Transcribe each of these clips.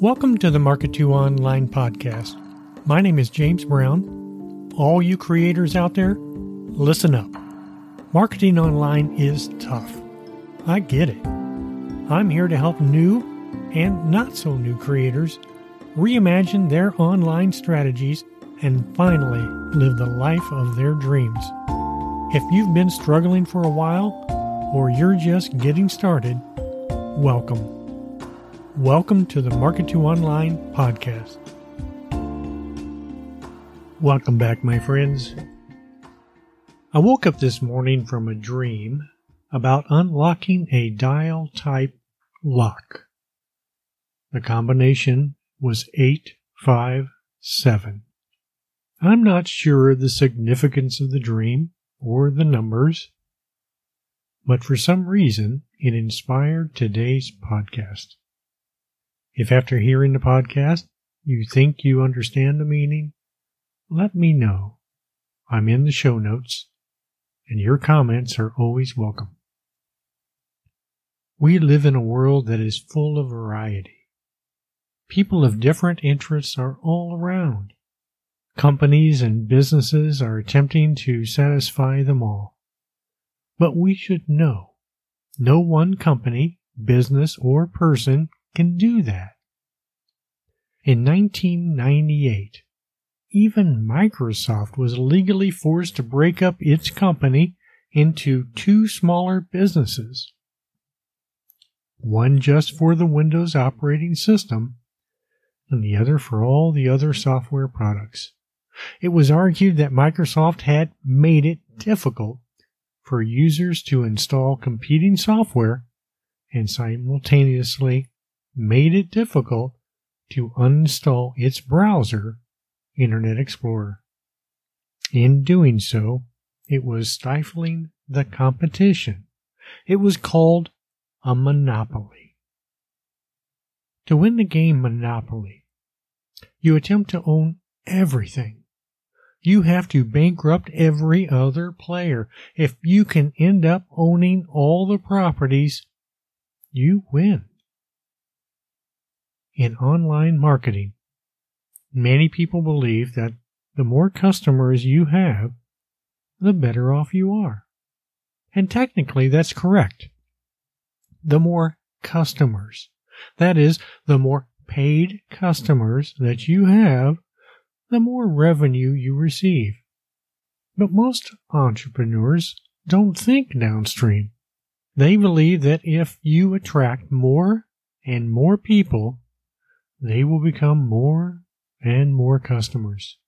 Welcome to the Market 2 Online podcast. My name is James Brown. All you creators out there, listen up. Marketing online is tough. I get it. I'm here to help new and not so new creators reimagine their online strategies and finally live the life of their dreams. If you've been struggling for a while or you're just getting started, welcome. Welcome to the Market to Online podcast. Welcome back, my friends. I woke up this morning from a dream about unlocking a dial type lock. The combination was 857. I'm not sure of the significance of the dream or the numbers, but for some reason it inspired today's podcast. If after hearing the podcast you think you understand the meaning, let me know. I'm in the show notes, and your comments are always welcome. We live in a world that is full of variety. People of different interests are all around. Companies and businesses are attempting to satisfy them all. But we should know no one company, business, or person can do that. In 1998, even Microsoft was legally forced to break up its company into two smaller businesses. One just for the Windows operating system, and the other for all the other software products. It was argued that Microsoft had made it difficult for users to install competing software and simultaneously made it difficult to uninstall its browser, Internet Explorer. In doing so, it was stifling the competition. It was called a monopoly. To win the game Monopoly, you attempt to own everything. You have to bankrupt every other player. If you can end up owning all the properties, you win in online marketing. Many people believe that the more customers you have, the better off you are. And technically, that's correct. The more customers, that is, the more paid customers that you have, the more revenue you receive. But most entrepreneurs don't think downstream. They believe that if you attract more and more people, they will become more and more customers.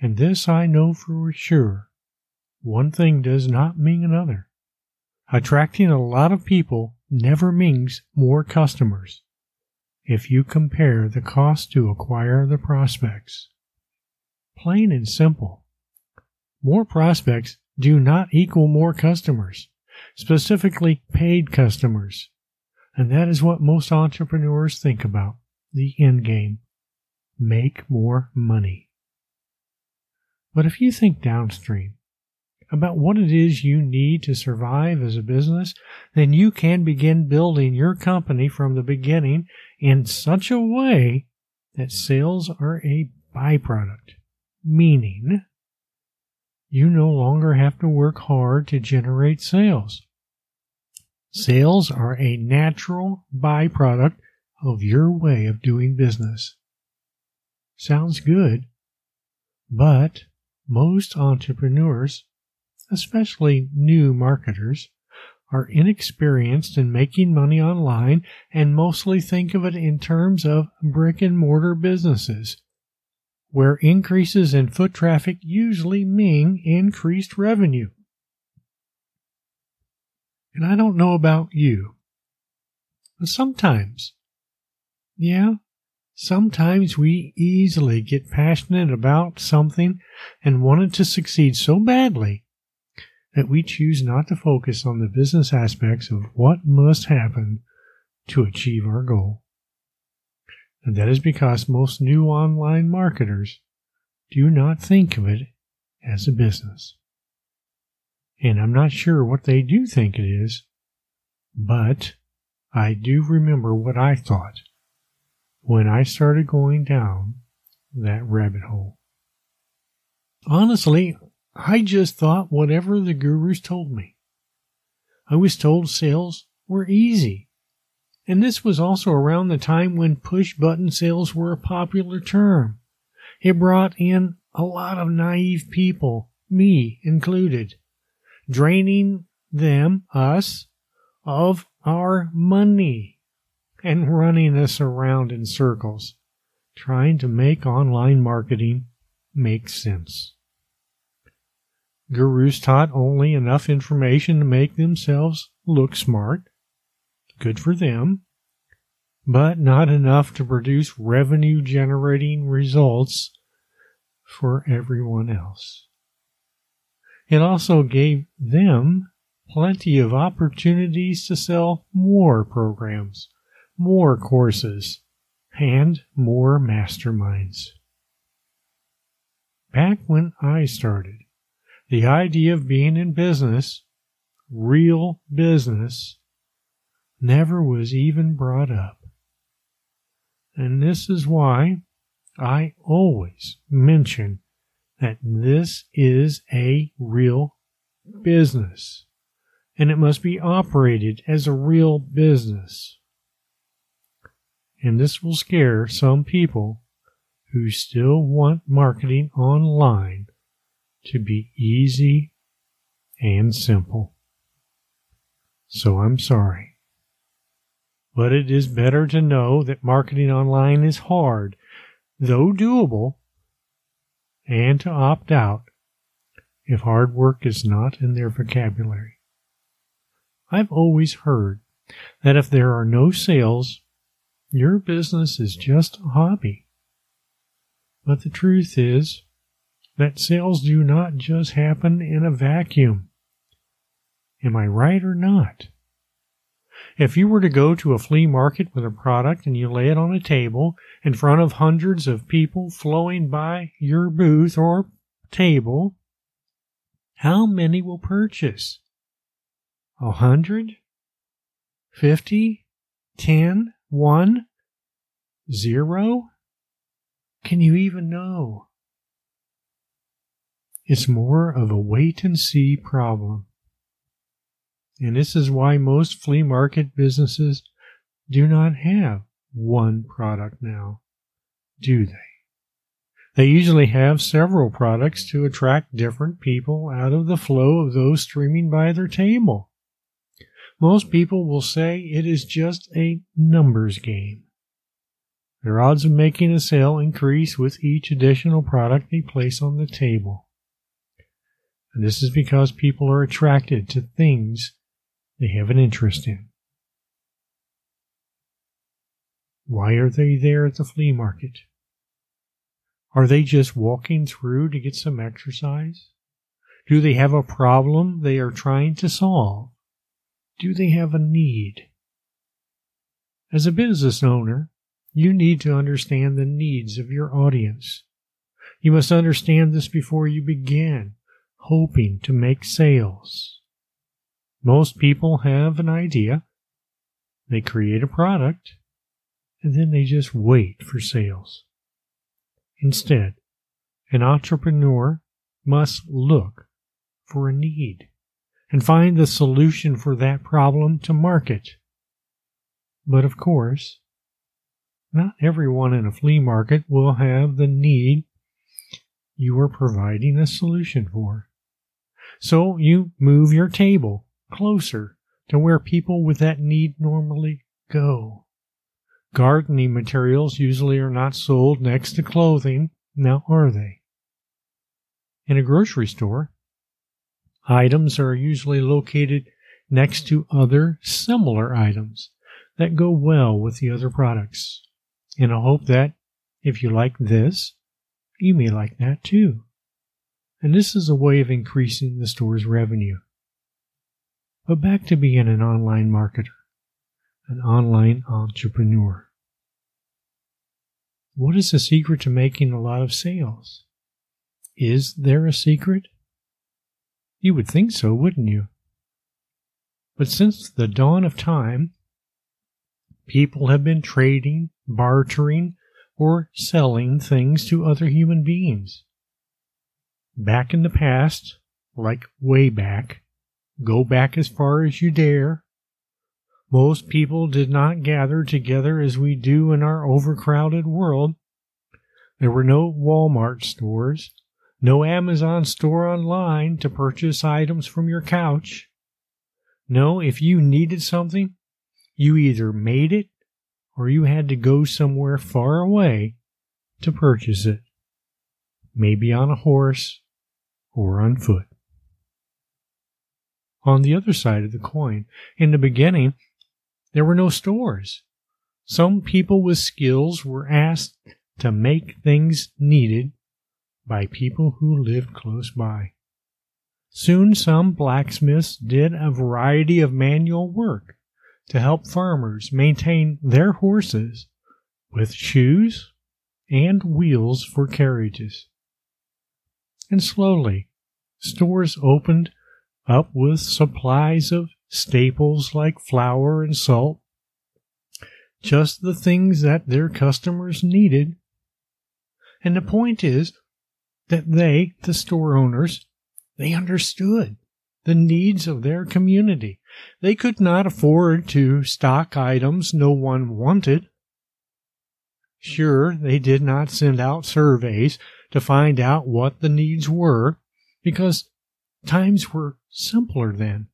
And this I know for sure. One thing does not mean another. Attracting a lot of people never means more customers if you compare the cost to acquire the prospects. Plain and simple. More prospects do not equal more customers, specifically paid customers. And that is what most entrepreneurs think about the end game make more money. But if you think downstream about what it is you need to survive as a business, then you can begin building your company from the beginning in such a way that sales are a byproduct, meaning you no longer have to work hard to generate sales. Sales are a natural byproduct of your way of doing business. Sounds good, but most entrepreneurs, especially new marketers, are inexperienced in making money online and mostly think of it in terms of brick and mortar businesses, where increases in foot traffic usually mean increased revenue. And I don't know about you, but sometimes yeah, sometimes we easily get passionate about something and want it to succeed so badly that we choose not to focus on the business aspects of what must happen to achieve our goal. And that is because most new online marketers do not think of it as a business. And I'm not sure what they do think it is, but I do remember what I thought when I started going down that rabbit hole. Honestly, I just thought whatever the gurus told me. I was told sales were easy. And this was also around the time when push button sales were a popular term. It brought in a lot of naive people, me included, draining them, us, of our money and running us around in circles, trying to make online marketing make sense. Gurus taught only enough information to make themselves look smart. Good for them. But not enough to produce revenue generating results for everyone else. It also gave them plenty of opportunities to sell more programs, more courses, and more masterminds. Back when I started, the idea of being in business, real business, never was even brought up. And this is why I always mention that this is a real business and it must be operated as a real business. And this will scare some people who still want marketing online to be easy and simple. So I'm sorry. But it is better to know that marketing online is hard, though doable, and to opt out if hard work is not in their vocabulary. I've always heard that if there are no sales, your business is just a hobby. But the truth is, that sales do not just happen in a vacuum. Am I right or not? If you were to go to a flea market with a product and you lay it on a table in front of hundreds of people flowing by your booth or table, how many will purchase? A hundred? Fifty? Ten? One? Zero? Can you even know? It's more of a wait and see problem. And this is why most flea market businesses do not have one product now, do they? They usually have several products to attract different people out of the flow of those streaming by their table. Most people will say it is just a numbers game. Their odds of making a sale increase with each additional product they place on the table. And this is because people are attracted to things they have an interest in. Why are they there at the flea market? Are they just walking through to get some exercise? Do they have a problem they are trying to solve? Do they have a need? As a business owner, you need to understand the needs of your audience. You must understand this before you begin hoping to make sales. Most people have an idea, they create a product, and then they just wait for sales. Instead, an entrepreneur must look for a need and find the solution for that problem to market. But of course, not everyone in a flea market will have the need you are providing a solution for. So you move your table closer to where people with that need normally go. Gardening materials usually are not sold next to clothing, now are they? In a grocery store, items are usually located next to other similar items that go well with the other products, in a hope that if you like this, you may like that too and this is a way of increasing the store's revenue. But back to being an online marketer, an online entrepreneur. What is the secret to making a lot of sales? Is there a secret? You would think so, wouldn't you? But since the dawn of time, people have been trading, bartering, or selling things to other human beings. Back in the past, like way back, go back as far as you dare, most people did not gather together as we do in our overcrowded world. There were no Walmart stores, no Amazon store online to purchase items from your couch. No, if you needed something, you either made it or you had to go somewhere far away to purchase it, maybe on a horse or on foot. On the other side of the coin, in the beginning, there were no stores. Some people with skills were asked to make things needed by people who lived close by. Soon some blacksmiths did a variety of manual work to help farmers maintain their horses with shoes and wheels for carriages. And slowly, stores opened up with supplies of staples like flour and salt, just the things that their customers needed. And the point is that they, the store owners, they understood the needs of their community. They could not afford to stock items no one wanted. Sure, they did not send out surveys to find out what the needs were because times were simpler then.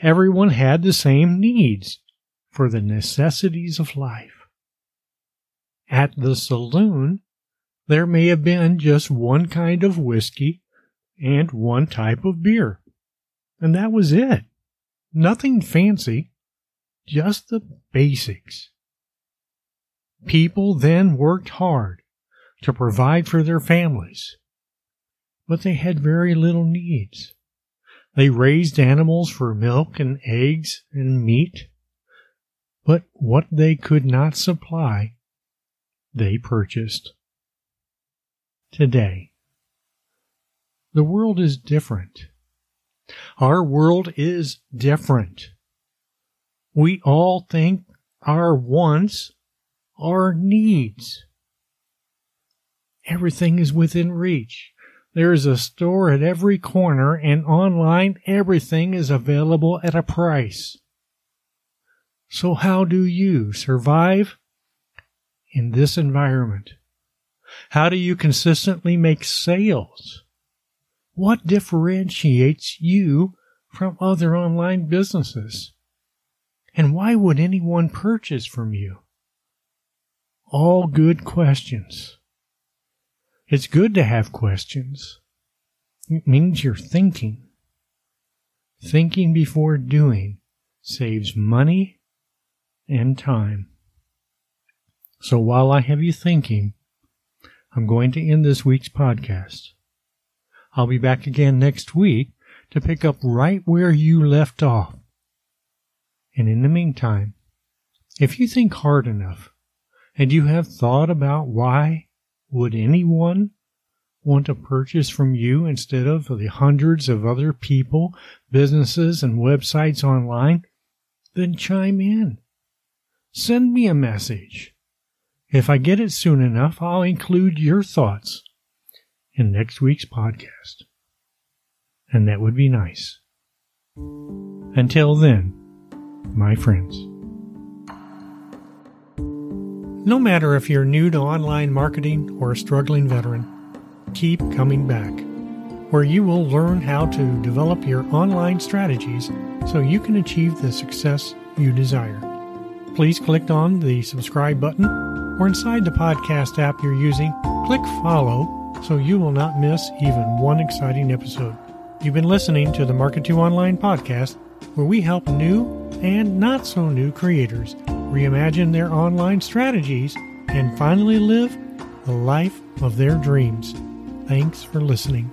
Everyone had the same needs for the necessities of life. At the saloon, there may have been just one kind of whiskey and one type of beer. And that was it. Nothing fancy, just the basics. People then worked hard to provide for their families, but they had very little needs. They raised animals for milk and eggs and meat, but what they could not supply, they purchased. Today, the world is different. Our world is different. We all think our wants are needs. Everything is within reach. There is a store at every corner, and online everything is available at a price. So, how do you survive in this environment? How do you consistently make sales? What differentiates you from other online businesses? And why would anyone purchase from you? All good questions. It's good to have questions. It means you're thinking. Thinking before doing saves money and time. So while I have you thinking, I'm going to end this week's podcast. I'll be back again next week to pick up right where you left off. And in the meantime, if you think hard enough and you have thought about why would anyone want to purchase from you instead of the hundreds of other people, businesses, and websites online? Then chime in. Send me a message. If I get it soon enough, I'll include your thoughts in next week's podcast. And that would be nice. Until then, my friends. No matter if you're new to online marketing or a struggling veteran, keep coming back, where you will learn how to develop your online strategies so you can achieve the success you desire. Please click on the subscribe button or inside the podcast app you're using, click follow so you will not miss even one exciting episode. You've been listening to the Market to Online podcast, where we help new and not so new creators reimagine their online strategies, and finally live the life of their dreams. Thanks for listening.